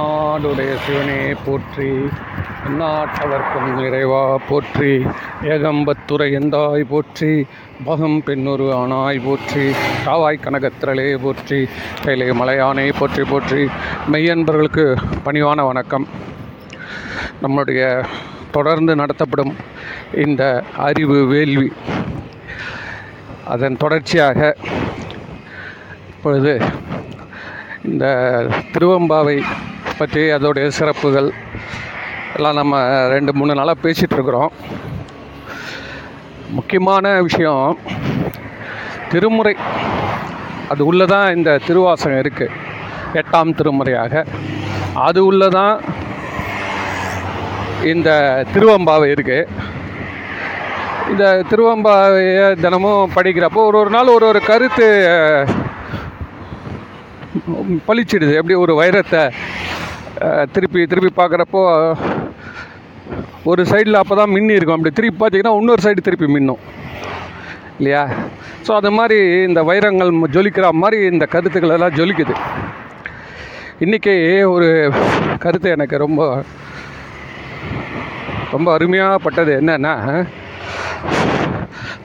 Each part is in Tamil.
நாடுடைய சிவனே போற்றி எந்நாட்டவர்க்கும் நிறைவா போற்றி ஏகம்பத்துரை எந்தாய் போற்றி பகம் பெண்ணொரு ஆனாய் போற்றி காவாய் கனகத்திரளே போற்றி கைலே மலையானை போற்றி போற்றி. மெய்யன்பர்களுக்கு பணிவான வணக்கம். நம்மளுடைய தொடர்ந்து நடத்தப்படும் இந்த அறிவு வேள்வி அதன் தொடர்ச்சியாக இப்பொழுது இந்த திருவம்பாவை பற்றி அதோடைய சிறப்புகள் எல்லாம் நம்ம ரெண்டு மூணு நாளாக பேசிகிட்ருக்குறோம் முக்கியமான விஷயம் திருமுறை. அது உள்ளே தான் இந்த திருவாசகம் இருக்குது எட்டாம் திருமுறையாக. அது உள்ளதான் இந்த திருவம்பாவை இருக்குது இந்த திருவம்பாவையை தினமும் படிக்கிறப்போ ஒரு ஒரு நாள் ஒரு ஒரு கருத்து பளிச்சிடுது. எப்படி ஒரு வைரத்தை திருப்பி திருப்பி பார்க்குறப்போ ஒரு சைடில் அப்போ தான் மின்னி இருக்கும். அப்படி திருப்பி பார்த்தீங்கன்னா இன்னொரு சைடு திருப்பி மின்னும். இல்லையா? ஸோ அது மாதிரி இந்த வைரங்கள் ஜொலிக்கிற மாதிரி இந்த கருத்துக்கள் எல்லாம் ஜொலிக்குது. இன்றைக்கி ஒரு கருத்து எனக்கு ரொம்ப ரொம்ப அருமையாக பட்டது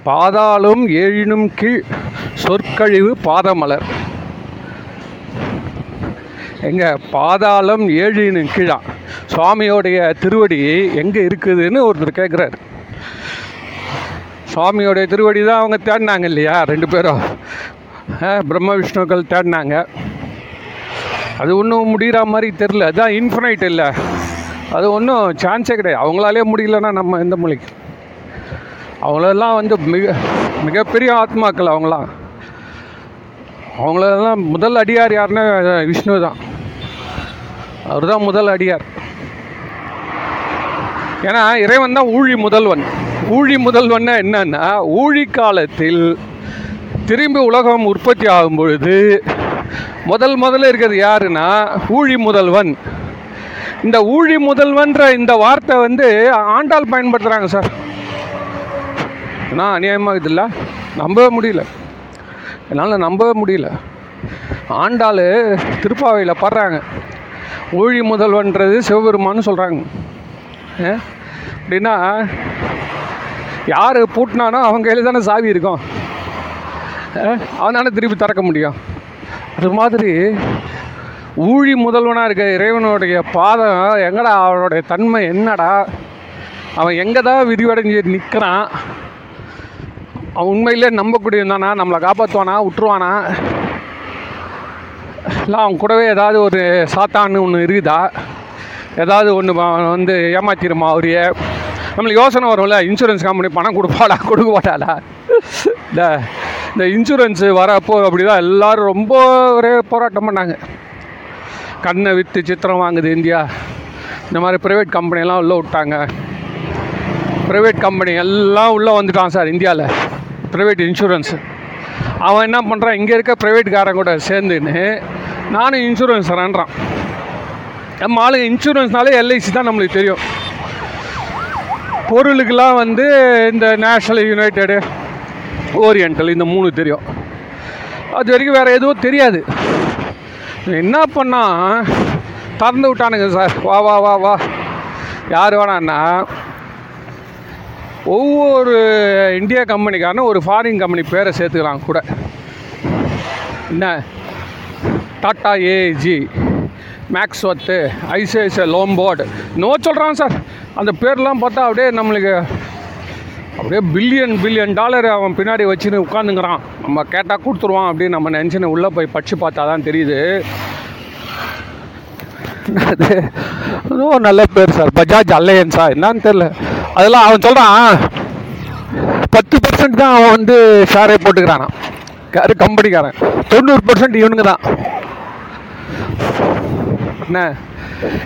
பாதாளும் ஏழினும் கீழ் சொற்கழிவு பாதமலர். எங்கள் பாதாளம் ஏழினும் கீழாம் சுவாமியோடைய திருவடி எங்கே இருக்குதுன்னு ஒருத்தர் கேட்குறாரு சுவாமியோடைய திருவடி தான் அவங்க தேடினாங்க இல்லையா ரெண்டு பேரும். ஆ, பிரம்ம விஷ்ணுக்கள் தேடினாங்க. அது ஒன்றும் முடிகிற மாதிரி தெரில அதுதான் இன்ஃபினைட் இல்லை. அது ஒன்றும் சான்ஸே கிடையாது. அவங்களாலே முடியலன்னா நம்ம எந்த மொழிக்கு அவங்களெல்லாம் வந்து மிக மிகப்பெரிய ஆத்மாக்கள் அவங்களாம். அவங்களெல்லாம் முதல் அடியார் யாருன்னா விஷ்ணு தான் அவர் தான் முதல் அடியார். ஏன்னா இறைவன் தான் ஊழி முதல்வன். ஊழி முதல்வன்னா என்னன்னா ஊழி காலத்தில் திரும்பி உலகம் உற்பத்தி ஆகும் பொழுது முதல் முதல்ல இருக்கிறது யாருன்னா ஊழி முதல்வன். இந்த ஊழி முதல்வன்ற இந்த வார்த்தை வந்து ஆண்டாள் பயன்படுத்துகிறாங்க சார். நான் அநியாயமாக இதில்ல நம்பவே முடியல. என்னால் நம்பவே முடியல. ஆண்டாள் திருப்பாவையில் பாடுறாங்க. ஊழி முதல்வன்றது சிவபெருமான்னு சொல்கிறாங்க அப்படின்னா யார் பூட்டினானோ அவங்க கையில் தானே சாவி இருக்கும். அவனால திருப்பி திறக்க முடியும். அது மாதிரி ஊழி முதல்வனாக இருக்க இறைவனுடைய பாதம் எங்கடா? அவனுடைய தன்மை என்னடா? அவன் எங்கே தான் விரிவடைஞ்சு நிற்கிறான் அவன் உண்மையிலே நம்பக்கூடியவன் தானா? நம்மளை காப்பாற்றுவானா விட்டுருவானா? இல்லை அவன் கூடவே ஏதாவது ஒரு சாத்தான்னு ஒன்று இருக்குதா? ஏதாவது ஒன்று வந்து ஏமாத்திருமா அவரையே நம்மளுக்கு யோசனை வரும்ல இன்சூரன்ஸ் கம்பெனி பணம் கொடுப்பாடா கொடுக்க மாட்டாளா இந்த இந்த இன்சூரன்ஸு வரப்போ அப்படி தான் எல்லோரும் ரொம்ப ஒரே போராட்டம் பண்ணாங்க. கண்ணை விற்று சித்திரம் வாங்குது இந்தியா. இந்த மாதிரி ப்ரைவேட் கம்பெனியெல்லாம் உள்ளே விட்டாங்க. ப்ரைவேட் கம்பெனி எல்லாம் உள்ளே வந்துட்டான் சார் இந்தியாவில் ப்ரைவேட் இன்சூரன்ஸ் அவன் என்ன பண்ணுறான் இங்கே இருக்க ப்ரைவேட்காரன் கூட சேர்ந்துன்னு நானும் இன்சூரன்ஸ் தரேன்றான் நம்ம ஆளுங்க இன்சூரன்ஸ்னாலே எல்ஐசி தான் நம்மளுக்கு தெரியும். பொருளுக்கெல்லாம் வந்து இந்த நேஷ்னல் யுனைடெடு ஓரியண்டல் இந்த மூணு தெரியும். அது வரைக்கும் வேறு எதுவும் தெரியாது. என்ன பண்ணால் திறந்து விட்டானுங்க சார். வா வா வா வா. யார் வேணான்னா ஒவ்வொரு இந்தியா கம்பெனிக்காரனும் ஒரு ஃபாரின் கம்பெனி பேரை சேர்த்துக்கலாம் கூட. என்ன? டாட்டா ஏஜி மேக்ஸ் மேக்ஸ்வத்து ஐசிஐசிஐ லோம்போர்டு நோ சொல்கிறான் சார். அந்த பேர்லாம் பார்த்தா அப்படியே நம்மளுக்கு அப்படியே பில்லியன் பில்லியன் டாலர் அவன் பின்னாடி வச்சுன்னு உட்காந்துங்கிறான் நம்ம கேட்டால் கொடுத்துருவான் அப்படின்னு நம்ம நினச்சின்னு உள்ளே போய் படித்து பார்த்தா தான் தெரியுது. அது அதுவும் நல்ல பேர் சார். பஜாஜ் அல்லையன்ஸா என்னான்னு தெரில அதெல்லாம் அவன் சொல்கிறான் பத்து பர்சன்ட் தான் அவன் வந்து ஷேரே போட்டுக்கிறானான் யாரு? கம்பெனிக்காரன். தொண்ணூறு பர்சன்ட் இவனுங்க தான். என்ன?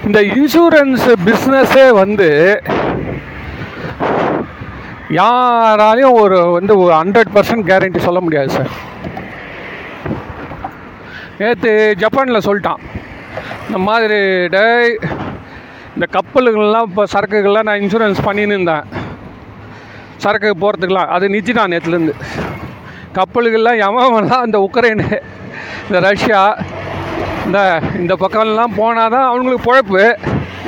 இந்த இன்சூரன்ஸ் பிஸ்னஸே வந்து யாராலையும் ஒரு வந்து ஒரு ஹண்ட்ரட் பர்சன்ட் கேரண்டி சொல்ல முடியாது சார் நேற்று ஜப்பானில் சொல்லிட்டான். இந்த மாதிரி டே இந்த கப்பலுகள்லாம் இப்போ சரக்குகள்லாம் நான் இன்சூரன்ஸ் பண்ணின்னு இருந்தேன். சரக்கு போகிறதுக்கெலாம் அது நிச்சிட்டான் நேற்றுலேருந்து கப்பலுகள்லாம் எவன்லாம் இந்த உக்ரைனு இந்த ரஷ்யா இந்த இந்த பக்கம்லாம் போனால் தான் அவங்களுக்கு பொழப்பு.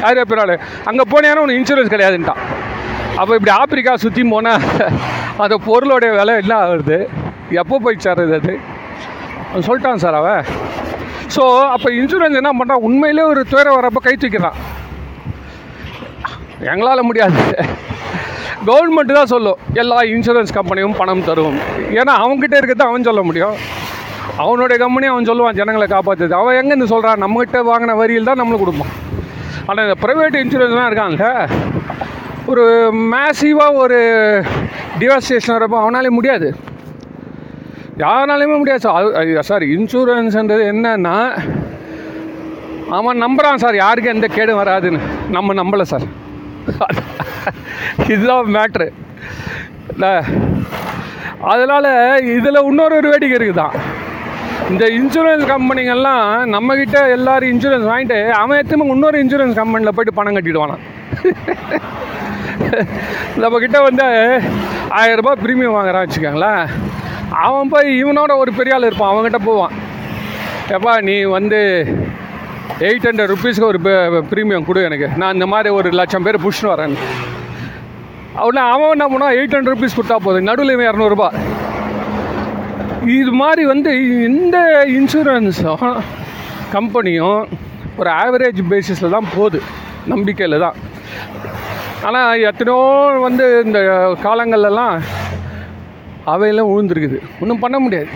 யார் பிறாள் அங்கே போனேன்னா உனக்கு இன்சூரன்ஸ் கிடையாதுன்ட்டான். அப்போ இப்படி ஆப்பிரிக்கா சுற்றி போனால் அந்த பொருளோடைய விலை என்ன ஆகுது எப்போ போய் சேர்றது அது? சொல்லிட்டான் சார் அவன். ஸோ அப்போ இன்சூரன்ஸ் என்ன பண்ணுறான் உண்மையிலே ஒரு துயரம் வரப்போ கை தூக்கிறான் எங்களால் முடியாது. கவர்மெண்ட்டு தான் சொல்லும். எல்லா இன்சூரன்ஸ் கம்பெனியும் பணம் தரும். ஏன்னா அவங்ககிட்ட இருக்கிறது அவன் சொல்ல முடியும். அவனுடைய கம்பெனி அவன் சொல்லுவான் ஜனங்களை காப்பாற்றுது அவன் எங்கேருந்து சொல்கிறான் நம்மகிட்ட வாங்கின வரியில் தான் நம்மளுக்கு கொடுப்பான். ஆனால் இந்த ப்ரைவேட் இன்சூரன்ஸ்லாம் இருக்காங்கல்ல ஒரு மேசிவாக ஒரு டிவாஸ்டேஷன் வரப்போ அவனாலே முடியாது. யாராலையுமே முடியாது. சார் சார் இன்சூரன்ஸ்ன்றது என்னன்னா அவன் நம்புகிறான் சார் யாருக்கும் எந்த கேடும் வராதுன்னு. நம்ம நம்பலை சார். இதுதான் மேட்ரு இல்லை அதனால் இதில் இன்னொரு ஒரு வேடிக்கை இருக்குதான். இந்த இன்சூரன்ஸ் கம்பெனிங்கெல்லாம் நம்மக்கிட்ட எல்லாரும் இன்சூரன்ஸ் வாங்கிட்டு அவன் எத்தனை இன்னொரு இன்சூரன்ஸ் கம்பெனியில் போயிட்டு பணம் கட்டிடுவானான் நம்மக்கிட்ட வந்து ஆயிரரூபா ப்ரீமியம் வாங்குறான் வச்சுக்கோங்களேன். அவன் போய் இவனோட ஒரு பெரிய ஆள் இருப்பான் அவங்ககிட்ட போவான். எப்பா நீ வந்து எயிட் ஹண்ட்ரட் ருபீஸ்க்கு ஒரு ப்ரீமியம் கொடு எனக்கு. நான் இந்த மாதிரி ஒரு லட்சம் பேர் புஷ்னு வரேன் அவனை அவன் என்ன பண்ணுவான்? எயிட் ஹண்ட்ரட் ருபீஸ் கொடுத்தா போதும். நடுவில் இவன் இரநூறுபா. இது மாதிரி வந்து இந்த இன்சூரன்ஸும் கம்பெனியும் ஒரு ஆவரேஜ் பேசிஸில் தான் போகுது. நம்பிக்கையில் தான். ஆனால் எத்தனையோ வந்து இந்த காலங்கள்லாம் அவையெல்லாம் விழுந்துருக்குது ஒன்றும் பண்ண முடியாது.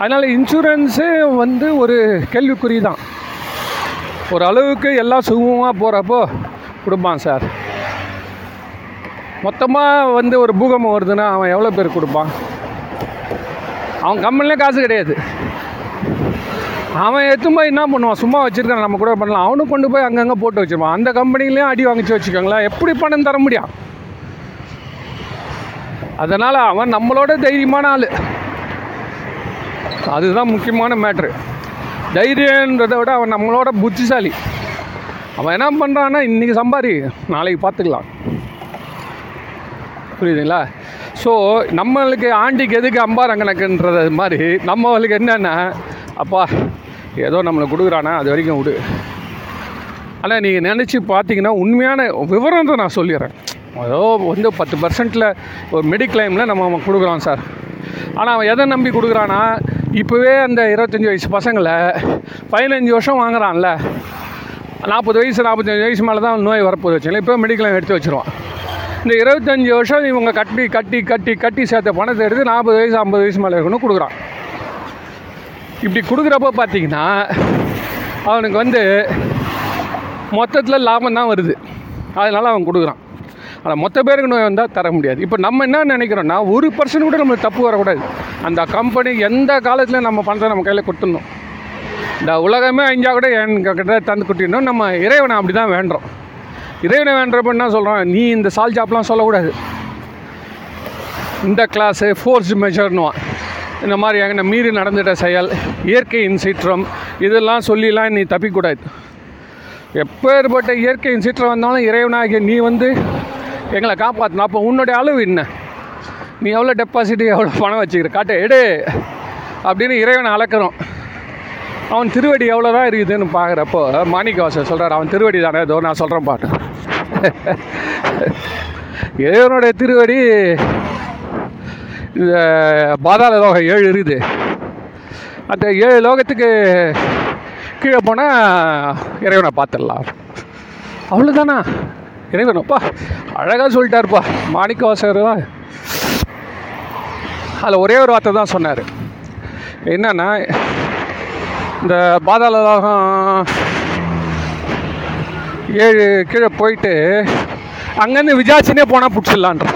அதனால் இன்சூரன்ஸு வந்து ஒரு கேள்விக்குறி தான். ஒரு அளவுக்கு எல்லாம் சுகமாக போகிறப்போ கொடுப்பான் சார். மொத்தமாக வந்து ஒரு பூகம்பம் வருதுன்னா அவன் எவ்வளோ பேர் கொடுப்பான்? அவன் கம்பெனிலே காசு கிடையாது. அவன் எத்தும் போய் என்ன பண்ணுவான்? சும்மா வச்சுருக்கான். நம்ம கூட பண்ணலாம். அவனும் கொண்டு போய் அங்கங்கே போட்டு வச்சுருவான் அந்த கம்பெனிலையும் அடி வாங்கிச்சு வச்சுக்கோங்களேன். எப்படி பணம் தர முடியும்? அதனால் அவன் நம்மளோட தைரியமான ஆள். அதுதான் முக்கியமான மேட்ரு. தைரியன்றதை விட அவன் நம்மளோட புத்திசாலி. அவன் என்ன பண்ணுறான்னா இன்றைக்கி சம்பாரி நாளைக்கு பார்த்துக்கலாம் புரியுதுங்களா? ஸோ நம்மளுக்கு ஆண்டிக்கு எதுக்கு அம்பா கணக்குன்றது மாதிரி நம்மளுக்கு என்னென்னா அப்பா ஏதோ நம்மளை கொடுக்குறானா அது வரைக்கும் விடு. ஆனால் நீங்கள் நினச்சி பார்த்தீங்கன்னா உண்மையான விவரத்தை நான் சொல்லிடுறேன். ஏதோ வந்து பத்து பர்சன்ட்டில் ஒரு மெடிக்ளைமில் நம்ம அவன் கொடுக்குறான் சார். ஆனால் அவன் எதை நம்பி கொடுக்குறானா இப்போவே அந்த இருபத்தஞ்சி வயசு பசங்களை பதினஞ்சு வருஷம் வாங்குறான்ல. நாற்பது வயசு நாற்பத்தஞ்சு வயசு மேலே தான் நோய் வரப்போது வச்சுங்களேன் இப்போ மெடிக்ளைம் எடுத்து வச்சுருவான். இந்த இருபத்தஞ்சி வருஷம் இவங்க கட்டி கட்டி கட்டி கட்டி சேர்த்த பணத்தை எடுத்து நாற்பது வயசு ஐம்பது வயசு மேலே இருக்கணும் கொடுக்குறான். இப்படி கொடுக்குறப்ப பார்த்தீங்கன்னா அவனுக்கு வந்து மொத்தத்தில் லாபம் தான் வருது. அதனால் அவன் கொடுக்குறான். ஆனால் மொத்த பேருக்கு நோய் வந்தால் தர முடியாது. இப்போ நம்ம என்ன நினைக்கிறோன்னா ஒரு பர்சன்ட் கூட நம்மளுக்கு தப்பு வரக்கூடாது. அந்த கம்பெனி எந்த காலத்தில் நம்ம பணத்தை நம்ம கையில் கொடுத்துடணும்? இந்த உலகமே அஞ்சா கூட என் கிட்ட தந்து கொட்டிடணும் நம்ம இறைவனை அப்படி தான் வேண்டுறோம். இறைவனை வேண்டுறப்ப என்ன சொல்கிறான் நீ இந்த சால் ஜாப்லாம் சொல்லக்கூடாது. இந்த கிளாஸு ஃபோர்ஸ் மெஷர்னுவான் இந்த மாதிரி எங்கே மீறி நடந்துட்ட செயல் இயற்கையின் சீற்றம் இதெல்லாம் சொல்லிலாம் நீ தப்பிக்கூடாது. எப்பேற்பட்ட இயற்கையின் சீற்றம் வந்தாலும் இறைவனாகிய நீ வந்து எங்களை காப்பாற்றணும் அப்போ உன்னுடைய அளவு என்ன? நீ எவ்வளோ டெபாசிட் எவ்வளோ பணம் வச்சுக்கிற? காட்ட எடு அப்படின்னு இறைவனை அளக்கிறோம். அவன் திருவடி எவ்வளோ தான் இருக்குதுன்னு பார்க்குறப்போ மாணிக்கவாசர் சொல்கிறார் அவன் திருவடி தானே ஏதோ நான் சொல்கிறேன் பாட்டு. இறைவனுடைய திருவடி இந்த பாதாள லோகம் ஏழு இருக்குது. அந்த ஏழு லோகத்துக்கு கீழே போனால் இறைவனை பார்த்துடலாம். அவ்வளோதானா இறைவனப்பா அழகாக சொல்லிட்டாருப்பா மாணிக்க வாசகர் தான். அதில் ஒரே ஒரு வார்த்தை தான் சொன்னார். என்னன்னா இந்த பாதாள லோகம் ஏழு கீழே போயிட்டு அங்கேருந்து விசாரிச்சுனே போனால் பிடிச்சிடலான்ற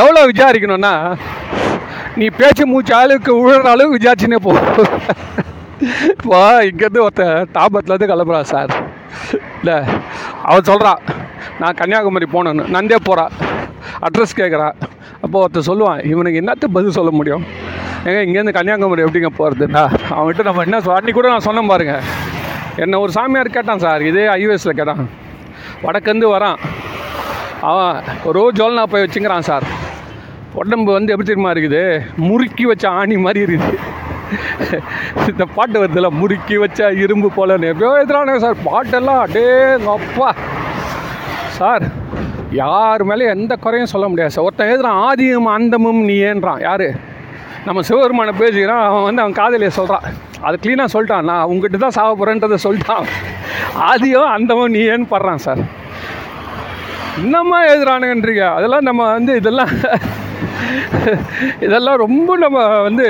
எவ்வளோ விசாரிக்கணும்னா நீ பேச்சு மூச்சு அளவுக்கு விழுற அளவுக்கு விசாரிச்சுனே போ. வா இங்கேருந்து ஒருத்தன் தாபத்துலேருந்து கிளம்புறா சார். இல்லை அவன் சொல்கிறான் நான் கன்னியாகுமரி போகணுன்னு நந்தே போகிறான் அட்ரஸ் கேட்குறான் அப்போ ஒருத்தர் சொல்லுவான் இவனுக்கு என்னத்த பதில் சொல்ல முடியும்? ஏங்க இங்கேருந்து கன்னியாகுமரி எப்படிங்க போகிறதுன்னா அவன்கிட்ட நம்ம என்ன அன்றைக்கி கூட நான் சொன்னேன் பாருங்கள் என்ன ஒரு சாமியார் கேட்டான் சார் இதே ஐஓஎஸில் கேட்டான். வடக்கேருந்து வரான். அவன் ரோஜ் ஜோல்னா போய் வச்சுங்கிறான் சார். உடம்பு வந்து எப்படி தெரியுமா இருக்குது? முறுக்கி வச்ச ஆணி மாதிரி இருக்குது. இந்த பாட்டு வருதுல முறுக்கி வச்ச இரும்பு போலன்னு. எப்பயோ எதிரானே சார் பாட்டெல்லாம் அடே அப்பா. சார் யார் மேலே எந்த குறையும் சொல்ல முடியாது சார். ஒருத்தன் எழுதுறான் ஆதியும் அந்தமும் நீ ஏன்றான் யார்? நம்ம சிவபெருமானை பேசிக்கிறான் அவன் வந்து அவன் காதலியை சொல்கிறான் அது க்ளீனாக சொல்லிட்டான். நான் உங்ககிட்ட தான் சாக போகிறேன்றதை சொல்லிட்டான். அதையும் அந்தவோ நீ ஏன்னு படுறான் சார். என்னம்மா எழுதுறானுங்கன்றீங்க? அதெல்லாம் நம்ம வந்து இதெல்லாம் இதெல்லாம் ரொம்ப நம்ம வந்து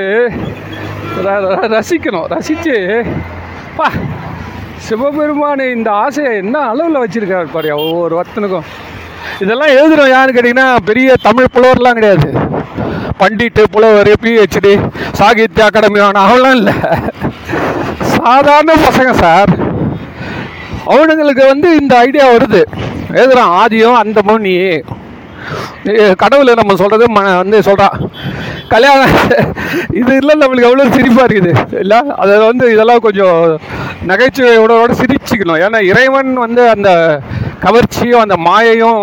ரசிக்கணும். ரசித்து பா சிவபெருமான் இந்த ஆசையை என்ன அளவில் வச்சுருக்காரு பாரு ஒவ்வொரு ஒருத்தனுக்கும். இதெல்லாம் எழுதுகிறோம் யாருன்னு கேட்டிங்கன்னா பெரிய தமிழ் புலவர்லாம் கிடையாது. பண்டிட்டு புலவர் பிஹெச்டி சாகித்ய அகாடமி ஆன அவங்களாம் இல்லை. சாதாரண பசங்க சார். அவனுங்களுக்கு வந்து இந்த ஐடியா வருது. எழுதுறான் ஆதியும் அந்த நீ? கடவுளை நம்ம சொல்கிறது ம வந்து சொல்கிறான் கல்யாணம் இது இல்லை நம்மளுக்கு எவ்வளோ சிரிப்பாக இருக்குது. இல்லை அதை வந்து இதெல்லாம் கொஞ்சம் நகைச்சுவையோட சிரிச்சுக்கணும். ஏன்னா இறைவன் வந்து அந்த கவர்ச்சியும் அந்த மாயையும்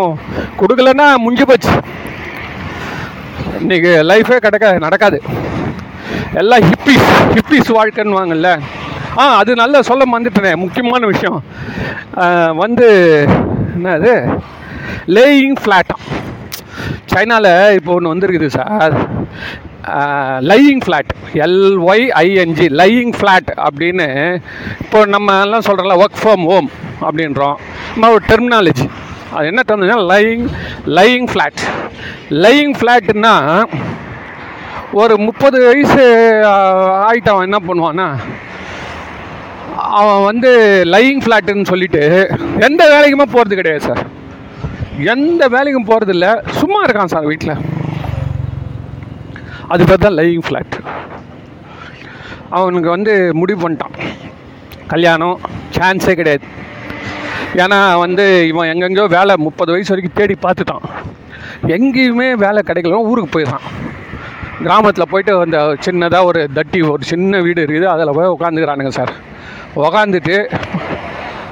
கொடுக்கலன்னா முடிஞ்சு போச்சு. இன்னைக்கு லைஃபே கிடக்க நடக்காது. எல்லாம் ஹிப்பிஸ் ஹிப்பிஸ் வாழ்க்கைன்னு வாங்கல்ல. ஆ அது நல்லா சொல்ல மறந்துட்டேனே முக்கியமான விஷயம். வந்து என்னது? லேயிங் ஃப்ளாட்டாம் சைனாவில் இப்போ ஒன்று வந்திருக்குது sir. Lying flat L Y I N G lying flat அப்படின்னு இப்போ நம்ம எல்லாம் சொல்கிறோம்ல ஒர்க் ஃப்ரம் ஹோம் அப்படின்றோம். நம்ம ஒரு டெர்மினாலஜி அது என்ன டெர்மினா லையிங் லையிங் ஃப்ளாட் லையிங் ஃப்ளாட்னா ஒரு முப்பது வயசு ஆகிட்டவன் என்ன பண்ணுவான்னா அவன் வந்து லையிங் ஃப்ளாட்டுன்னு சொல்லிட்டு எந்த வேலைக்குமே போகிறது கிடையாது சார் எந்த வேலைக்கும் போகிறது இல்லை. சும்மா இருக்கான் சார் வீட்டில் அது பேர் தான் லையிங் ஃப்ளாட் அவனுக்கு வந்து முடிவு பண்ணிட்டான். கல்யாணம் சான்ஸே கிடையாது. ஏன்னா வந்து இவன் எங்கெங்கேயோ வேலை முப்பது வயசு வரைக்கும் தேடி பார்த்துட்டான். எங்கேயுமே வேலை கிடைக்கல ஊருக்கு போயிடுறான். கிராமத்தில் போயிட்டு அந்த சின்னதாக ஒரு தட்டி ஒரு சின்ன வீடு இருக்குது. அதில் போய் உட்காந்துக்கிறானுங்க சார். உக்காந்துட்டு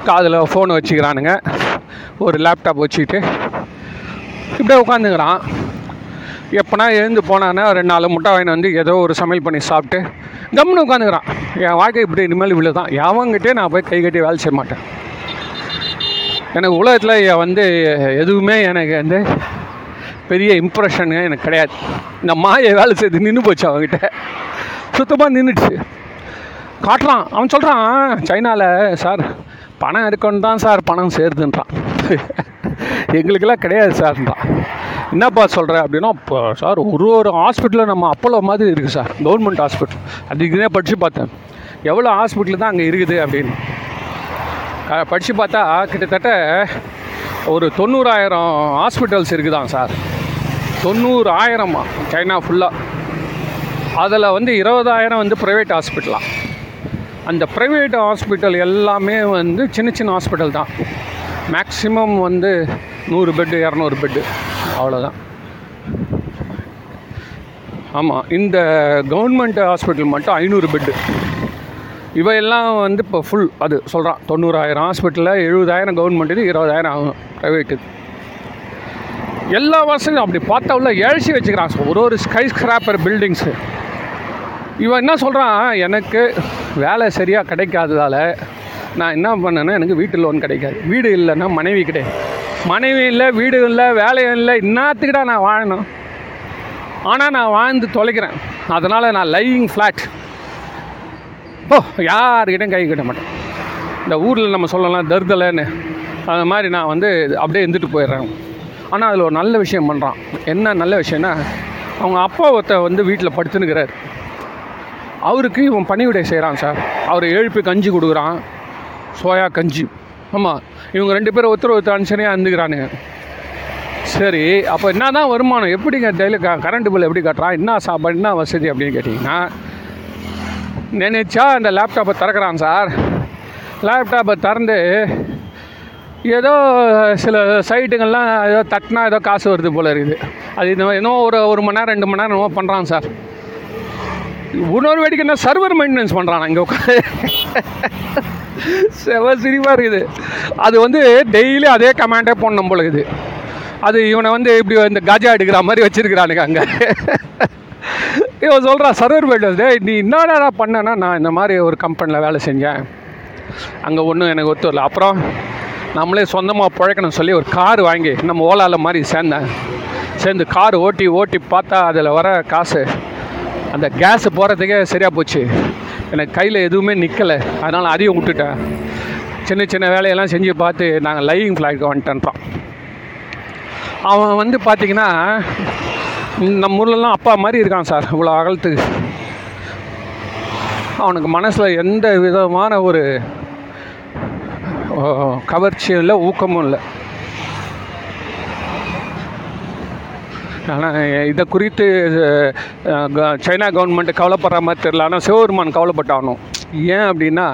காதில் ஃபோன் வச்சுக்கிறானுங்க. ஒரு லேப்டாப் வச்சுக்கிட்டு இப்படியே உட்காந்துக்கிறான் எப்போனா எழுந்து போனான்னா ரெண்டு நாலு முட்டை வாங்கி வந்து ஏதோ ஒரு சமையல் பண்ணி சாப்பிட்டு கம்முன்னு உட்காந்துக்கிறான் என் வாழ்க்கை இப்படி இனிமேல் இவ்வளோ தான் எவங்கிட்டே நான் போய் கை கட்டி வேலை செய்ய மாட்டேன். எனக்கு உலகத்தில் வந்து எதுவுமே எனக்கு வந்து பெரிய இம்ப்ரெஷனு எனக்கு கிடையாது. இந்த மாயை வேலை செய்து நின்று போச்சு அவங்ககிட்ட சுத்தமாக நின்றுச்சு காட்டுறான். அவன் சொல்கிறான் சைனாவில் சார் பணம் இருக்கணும் தான் சார் பணம் சேருதுன்றான். எங்களுக்கெல்லாம் கிடையாது சார்ன்றான். என்னப்பா சொல்கிற அப்படின்னா இப்போ சார் ஒரு ஒரு ஹாஸ்பிட்டலில் நம்ம அப்போலோ மாதிரி இருக்குது சார். கவர்மெண்ட் ஹாஸ்பிட்டல் அதுக்குன்னே படித்து பார்த்தேன். எவ்வளோ ஹாஸ்பிட்டல் தான் அங்கே இருக்குது? அப்படின்னு. படித்து பார்த்தா கிட்டத்தட்ட ஒரு தொண்ணூறாயிரம் ஹாஸ்பிட்டல்ஸ் இருக்குதான் சார். தொண்ணூறு ஆயிரமா சைனா ஃபுல்லாக அதில் வந்து இருபதாயிரம் வந்து ப்ரைவேட் ஹாஸ்பிட்டலாம் அந்த ப்ரைவேட் ஹாஸ்பிட்டல் எல்லாமே வந்து சின்ன சின்ன ஹாஸ்பிட்டல் தான். மேக்ஸிமம் வந்து நூறு பெட்டு இரநூறு பெட்டு அவ்வளோதான் ஆமாம் இந்த கவர்மெண்ட் ஹாஸ்பிட்டல் மட்டும் ஐநூறு பெட்டு இவையெல்லாம் வந்து இப்போ ஃபுல் அது சொல்கிறான் தொண்ணூறாயிரம் ஹாஸ்பிட்டலில் எழுபதாயிரம் கவர்மெண்ட் இருபதாயிரம் ஆகும். ப்ரைவேட்டு எல்லா வசதியும் அப்படி பார்த்தா உள்ள எழுச்சி வச்சுக்கிறான் ஒரு ஒரு ஸ்கை ஸ்கிராப்பர் பில்டிங்ஸு இவன் என்ன சொல்கிறான் எனக்கு வேலை சரியாக கிடைக்காததால நான் என்ன பண்ணேன்னா எனக்கு வீட்டு லோன் கிடைக்காது. வீடு இல்லைன்னா மனைவி கிடையாது. மனைவி இல்லை வீடு இல்லை வேலையும் இல்லை இன்னாத்துக்கிட்ட நான் வாழணும். ஆனால் நான் வாழ்ந்து தொலைக்கிறேன். அதனால் நான் லையிங் ஃப்ளாட் ஓ யார்கிட்டையும் கை கட்ட மாட்டேன். இந்த ஊரில் நம்ம சொல்லலாம் தருதலைன்னு. அது மாதிரி நான் வந்து அப்படியே இருந்துட்டு போயிடுறேன். ஆனால் அதில் ஒரு நல்ல விஷயம் பண்ணுறான் என்ன நல்ல விஷயம்னா அவங்க அப்பா ஒருத்த வந்து வீட்டில் படுத்துனுக்கிறார் அவருக்கு இவன் பணிவிடை செய்கிறான் சார். அவர் எழுப்பி கஞ்சி கொடுக்குறான். சோயா கஞ்சி. ஆமாம் இவங்க ரெண்டு பேரும் ஒருத்தர் ஒருத்தர் அனுசரியாக இருந்துக்கிறானுங்க. சரி அப்போ என்ன தான் வருமானம்? எப்படிங்க டெய்லி க கரண்ட் பில் எப்படி கட்டுறான்? என்ன சாப்பாடு என்ன வசதி அப்படின்னு கேட்டிங்கன்னா நினச்சா அந்த லேப்டாப்பை திறக்கிறான் சார் லேப்டாப்பை திறந்து ஏதோ சில சைட்டுங்கள்லாம் ஏதோ தட்டினா ஏதோ காசு வருது போல இருக்குது. அது இன்னும் இன்னும் ஒரு ஒரு மணி நேரம் ரெண்டு மணி நேரம் என்னமோ பண்ணுறான் சார் இன்னொரு வேடிக்கை என்ன? சர்வர் மெயின்டெனன்ஸ் பண்ணுறான் இங்கே உட்காந்து செவ சிரிப்பாக இருக்குது. அது வந்து டெய்லி அதே கமாண்டே போடணும் போல இருக்குது. அது இவனை வந்து இப்படி இந்த கஜா எடுக்கிற மாதிரி வச்சுருக்கிறானுங்க அங்கே. இவன் சொல்கிறா சர்வர் போய்ட்டு டே நீ என்னடா பண்ணேன்னா நான் இந்த மாதிரி ஒரு கம்பெனியில் வேலை செஞ்சேன். அங்கே ஒன்றும் எனக்கு ஒத்து வரல. அப்புறம் நம்மளே சொந்தமாக பிழைக்கணும் சொல்லி ஒரு கார் வாங்கி நம்ம ஓலாவில் மாதிரி சேர்ந்தேன். சேர்ந்து கார் ஓட்டி ஓட்டி பார்த்தா அதில் வர காசு அந்த கேஸு போகிறதுக்கே சரியாக போச்சு. எனக்கு கையில் எதுவுமே நிற்கலை அதனால் அதையும் விட்டுட்டேன். சின்ன சின்ன வேலையெல்லாம் செஞ்சு பார்த்து நாங்கள் லைவிங் ஃப்ளாய்க்கு வந்துட்டோம். அவன் வந்து பார்த்தீங்கன்னா நம்ம ஊர்லலாம் அப்பா மாதிரி இருக்கான் சார் இவ்வளோ அகலத்துக்கு அவனுக்கு மனசில் எந்த விதமான ஒரு கவர்ச்சியும் இல்லை ஊக்கமும் இல்லை. ஆனால் இதை குறித்து க- சைனா கவர்மெண்ட் கவலைப்படுற மாதிரி தெரில ஆனால் சிவபெருமான் கவலைப்பட்டாகணும் ஏன் அப்படின்னா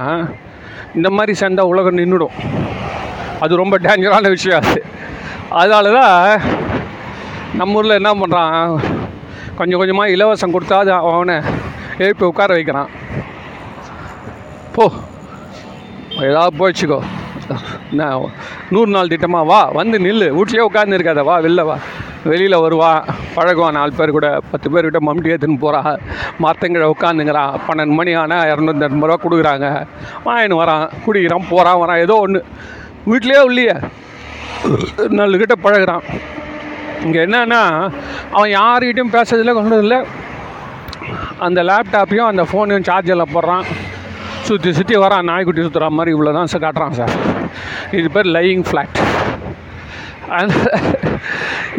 இந்த மாதிரி சேர்ந்தால் உலகம் நின்றுடும் அது ரொம்ப டேஞ்சரான விஷயம் அது. அதனால தான் நம்ம ஊரில் என்ன பண்ணுறான் கொஞ்சம் கொஞ்சமாக இலவசம் கொடுத்தா அது அவனை எழுப்பி உட்கார வைக்கிறான். போ. ஏதாவது போயிடுச்சுக்கோ என்ன நூறு நாள் திட்டமாக வா வந்து நில்லு. வீட்லேயே உட்காந்து இருக்காத வா வெளில வா. வெளியில் வருவான் பழகுவான். நாலு பேர் கூட பத்து பேர் கிட்ட மம்டி ஏற்றுன்னு போகிறான் மரத்தங்கிட்ட உட்காந்துங்கிறான் பன்னெண்டு மணி ஆனால் இரநூத்தி எண்பது ரூபா கொடுக்குறாங்க. வாங்கின்னு வரான். குடிக்கிறான் போகிறான் வரான். ஏதோ ஒன்று வீட்லேயே இல்லையே நாலு கிட்ட பழகுறான். இங்கே என்னன்னா அவன் யாருக்கிட்டையும் பேசுறதில்ல கொண்டதில்லை அந்த லேப்டாப்பையும் அந்த ஃபோனையும் சார்ஜரில் போடுறான். சுற்றி சுற்றி வரான். நாய்க்குட்டி சுற்றுற மாதிரி இவ்வளோ தான் சார் காட்டுறான் சார் இது பேர் லையிங் ஃப்ளாட்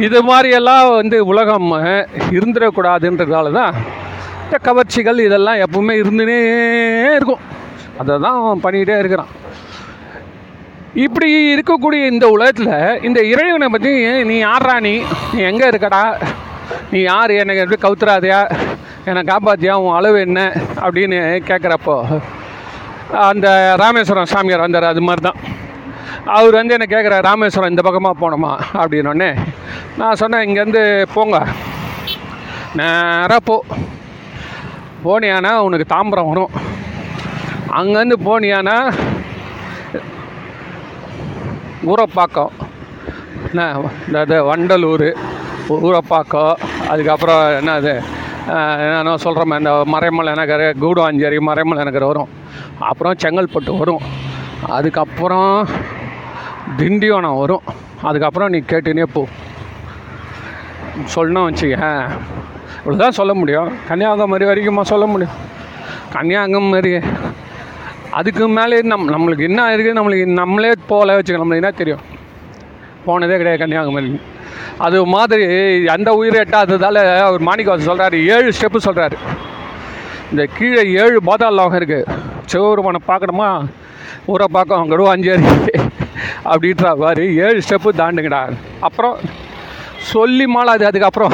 இது மாதிரியெல்லாம் வந்து உலகம் இருந்துடக்கூடாதுன்றதால தான் இந்த கவர்ச்சிகள் இதெல்லாம் எப்பவுமே இருந்துனே இருக்கும். அதை தான் அவன் பண்ணிக்கிட்டே இருக்கிறான். இப்படி இருக்கக்கூடிய இந்த உலகத்தில் இந்த இறைவனை பற்றி நீ யாரா நீ? நீ எங்கே இருக்கடா? நீ யார்? எனக்கு எப்படி கவுத்துறாதையா? என்னை காப்பாத்தியா? உன் அளவு என்ன? அப்படின்னு கேட்குறப்போ அந்த ராமேஸ்வரம் சாமியார் வந்தார் அது மாதிரி தான் அவர் வந்து என்ன கேட்குற ராமேஸ்வரம் இந்த பக்கமாக போனோமா அப்படின்னோடனே நான் சொன்னேன் இங்கேருந்து போங்க. நேராக போ. போனியானா உனக்கு தாம்பரம் வரும். அங்கேருந்து போனியானா ஊரப்பாக்கம். என்ன இந்த இது வண்டலூர் ஊரப்பாக்கம் அதுக்கப்புறம் என்னது என்னென்ன சொல்கிறோமே இந்த மறைமலை நகர் கூடுவாஞ்சேரி மறைமலை நகர் வரும். அப்புறம் செங்கல்பட்டு வரும். அதுக்கப்புறம் திண்டிவனம் வரும். அதுக்கப்புறம் நீ கேட்டுனே போ. சொல்லணும் வச்சுக்க இவ்வளோதான் சொல்ல முடியும். கன்னியாகுமரி வரைக்குமா சொல்ல முடியும்? கன்னியாகுமரி. அதுக்கு மேலே நம் நம்மளுக்கு என்ன இருக்குது நம்மளுக்கு நம்மளே போகல வச்சுக்க நம்மளுக்கு என்ன தெரியும்? போனதே கிடையாது கன்னியாகுமரி. அது மாதிரி அந்த உயிர் எட்டாததால் அவர் மாணிக்கவாசன் சொல்கிறாரு ஏழு ஸ்டெப்பு சொல்கிறாரு இந்த கீழே ஏழு பாதாள லோகம் இருக்குது சிவபெருமானை பார்க்கணுமா? ஊரை பார்க்க கடுவாஞ்சேரி அப்படின்ற மாதிரி ஏழு ஸ்டெப்பு தாண்டுங்கடா அப்புறம் சொல்லி மாலாது அதுக்கப்புறம்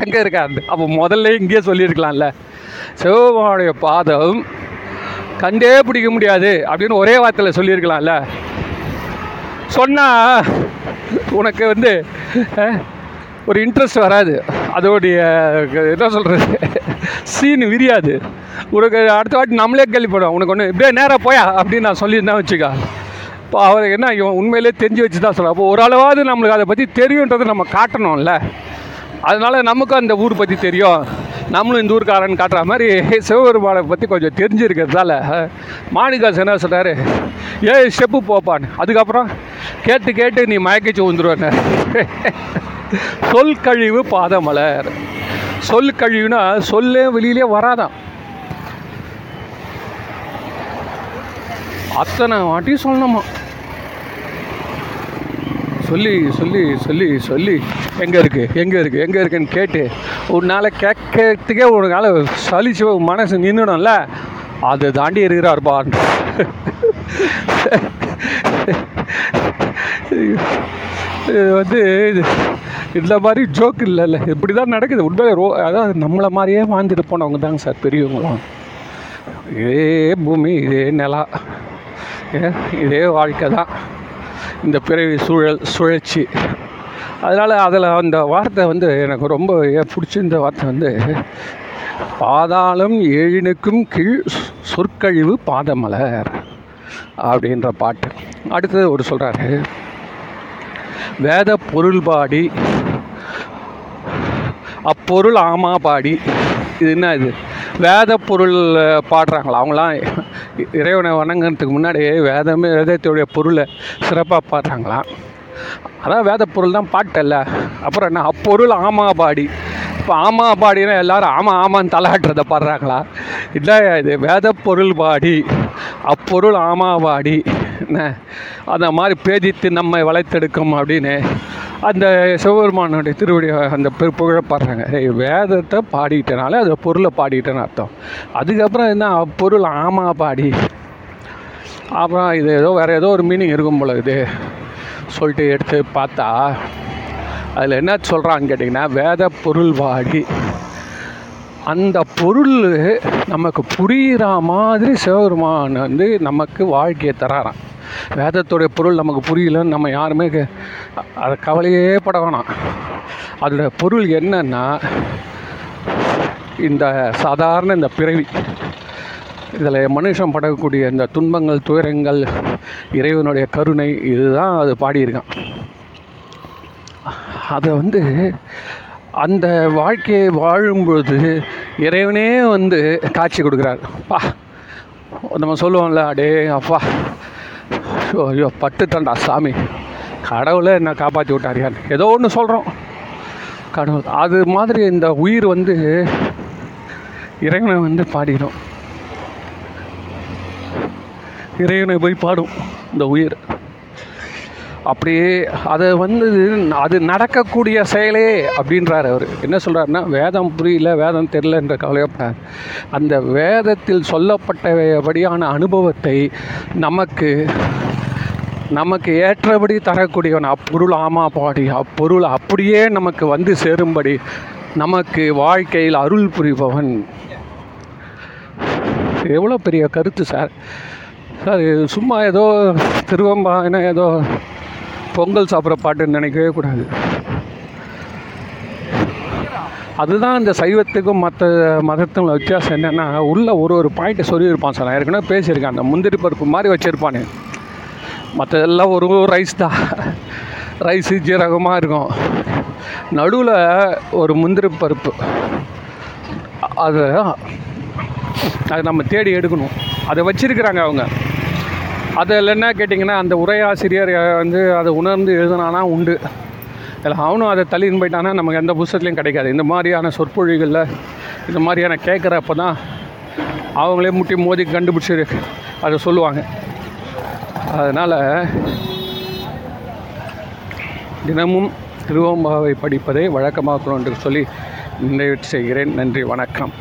எங்கே இருக்காது அப்போ முதல்ல இங்கேயே சொல்லியிருக்கலாம்ல. சிவபெருமானுடைய பாதம் கண்டே பிடிக்க முடியாது அப்படின்னு ஒரே வார்த்தையில் சொல்லியிருக்கலாம்ல. சொன்னால் உனக்கு வந்து ஒரு இன்ட்ரெஸ்ட் வராது. அதோடைய என்ன சொல்கிறது சீன் விரியாது. உனக்கு அடுத்த வாட்டி நம்மளே கேள்விப்படுவோம். உனக்கு ஒன்று இப்படியே நேராக போயா? அப்படின்னு நான் சொல்லியிருந்தேன் வச்சுக்கா. இப்போ அவருக்கு என்ன இவன் உண்மையிலே தெரிஞ்சு வச்சு தான் சொல்ல அப்போ ஓரளவாவது நம்மளுக்கு அதை பற்றி தெரியுன்றதை நம்ம காட்டணும்ல. அதனால் நமக்கும் அந்த ஊர் பற்றி தெரியும். நம்மளும் இந்த ஊருக்காரன் காட்டுற மாதிரி சிவபெருமானை பற்றி கொஞ்சம் தெரிஞ்சிருக்கிறதால மாணிகாஸ் என்ன சொன்னார்? ஏய் ஸ்டெப்பு போப்பான்னு அதுக்கப்புறம் கேட்டு கேட்டு நீ மயக்கிச்சு வந்துருவான சொல் கழிவு பாதமலர். சொல் கழிவுனா சொல்லே வெளியிலே வராதான் அத்தனை வாட்டி சொல்லணுமா? சொல்லி சொல்லி சொல்லி சொல்லி. எங்கே இருக்குது எங்கே இருக்குது எங்கே இருக்குன்னு கேட்டு ஒரு நாளை கேட்கறதுக்கே ஒரு நாளை சலிச்சு மனசு நின்றுடும்ல அதை தாண்டி இருக்கிறார் பான் இது வந்து இது இந்த மாதிரி ஜோக் இல்லைல்ல. இப்படி தான் நடக்குது. உண்மையில ரோ அதாவது நம்மளை மாதிரியே வாழ்ந்துட்டு போனவங்க தாங்க சார் பெரியவங்களாம் இதே பூமி இதே நிலா. ஏ- இதே வாழ்க்கை தான். இந்த பிறவி சூழல் சுழற்சி. அதனால் அதில் அந்த வார்த்தை வந்து எனக்கு ரொம்ப பிடிச்சிருந்த வார்த்தை வந்து பாதாளம் ஏழினுக்கும் கீழ் சொற்கழிவு பாதமலர் அப்படின்ற பாட்டு. அடுத்தது ஒரு சொல்கிறாரு வேத பொருள் பாடி அப்பொருள் ஆமா பாடி. இது என்ன இது? வேத பொருள் பாடுறாங்களா? அவங்களாம் இறைவனை வணங்குறதுக்கு முன்னாடி வேதமே வேதத்துடைய பொருளை சிறப்பாக பாடுறாங்களாம் அதான் வேத பொருள் தான் பாட்டல்ல. அப்புறம் என்ன? அப்பொருள் ஆமாபாடி. இப்போ ஆமாபாடினா எல்லாரும் ஆமாம் ஆமான்னு தலையாட்டுறத பாடுறாங்களா? இல்லை இது வேத பொருள் பாடி அப்பொருள் ஆமாபாடி. என்ன? அந்த மாதிரி பேதித்து நம்மை வளைத்தெடுக்கும் அப்படின்னு அந்த சிவபெருமானுடைய திருவடி அந்த புகழ பாடுறாங்க. வேதத்தை பாடிட்டனால அது பொருளை பாடிட்டேன்னு அர்த்தம். அதுக்கப்புறம் என்ன? பொருள் ஆமா பாடி அப்புறம் இது ஏதோ வேறு ஏதோ ஒரு மீனிங் இருக்கும் போல இது. சொல்லிட்டு எடுத்து பார்த்தா அதில் என்ன சொல்கிறான்னு கேட்டிங்கன்னா வேத பொருள் வாடி. அந்த பொருள் நமக்கு புரிகிற மாதிரி சிவபெருமான் வந்து நமக்கு வாழ்க்கையை தராராம். வேதத்துடைய பொருள் நமக்கு புரியலன்னு நம்ம யாருமே அதை கவலையே பட வேணாம். அதோட பொருள் என்னன்னா இந்த சாதாரண இந்த பிறவி. இதில் மனுஷன் படக்கூடிய இந்த துன்பங்கள் துயரங்கள் இறைவனுடைய கருணை இதுதான் அது பாடியிருக்கான். அதை வந்து அந்த வாழ்க்கையை வாழும்பொழுது இறைவனே வந்து காட்சி கொடுக்குறாரு. பா நம்ம சொல்லுவோம்ல அடே அப்பா ஐயோ, ஐயோ பட்டுட்டேன்டா சாமி. கடவுளை என்ன காப்பாற்றி விட்டாரியான்னு. ஏதோ ஒன்று சொல்கிறோம் கடவுள் அது மாதிரி இந்த உயிர் வந்து இறைவனை வந்து பாடிடும். இறைவனை போய் பாடும் இந்த உயிர். அப்படியே அதை வந்து அது நடக்கக்கூடிய செயலே அப்படின்றார் அவர். என்ன சொல்கிறாருன்னா வேதம் புரியல வேதம் தெரிலன்ற கவலையப்படார் அந்த வேதத்தில் சொல்லப்பட்டபடியான அனுபவத்தை நமக்கு நமக்கு ஏற்றபடி தரக்கூடியவன் அப்பொருள் ஆமா பாடி அப்பொருள் அப்படியே நமக்கு வந்து சேரும்படி நமக்கு வாழ்க்கையில் அருள் புரிபவன். எவ்வளோ பெரிய கருத்து சார். சார் இது சும்மா ஏதோ திருவம்பாயினா ஏதோ பொங்கல் சாப்பிட்ற பாட்டுன்னு நினைக்கவே கூடாது. அதுதான் இந்த சைவத்துக்கும் மற்ற மதத்துக்கும் வித்தியாசம் என்னென்னா உள்ள ஒரு ஒரு பாயிண்ட்டை சொல்லியிருப்பான் சார். நான் ஏற்கனவே பேசியிருக்கேன். அந்த முந்திரி பருப்பு மாதிரி வச்சுருப்பானே. மற்றதெல்லாம் ஒரு ரைஸ் தான். ரைஸு ஜீரகமாக இருக்கும். நடுவில் ஒரு முந்திரி பருப்பு. அது அதை நம்ம தேடி எடுக்கணும். அதை வச்சுருக்கிறாங்க அவங்க. அதில் என்ன கேட்டிங்கன்னா அந்த உரையாசிரியர் வந்து அதை உணர்ந்து எழுதுனானா உண்டு. இதில் அவனும் அதை தள்ளின்னு போயிட்டானா நமக்கு எந்த புத்தகத்துலையும் கிடைக்காது. இந்த மாதிரியான சொற்பொழிகளில் இந்த மாதிரியான கேட்குறப்ப தான் அவங்களே முட்டி மோதி கண்டுபிடிச்சி அதை சொல்லுவாங்க. அதனால் தினமும் திருவம்பாவை படிப்பதை வழக்கமாக்கணும் என்று சொல்லி நிறைவு செய்கிறேன். நன்றி வணக்கம்.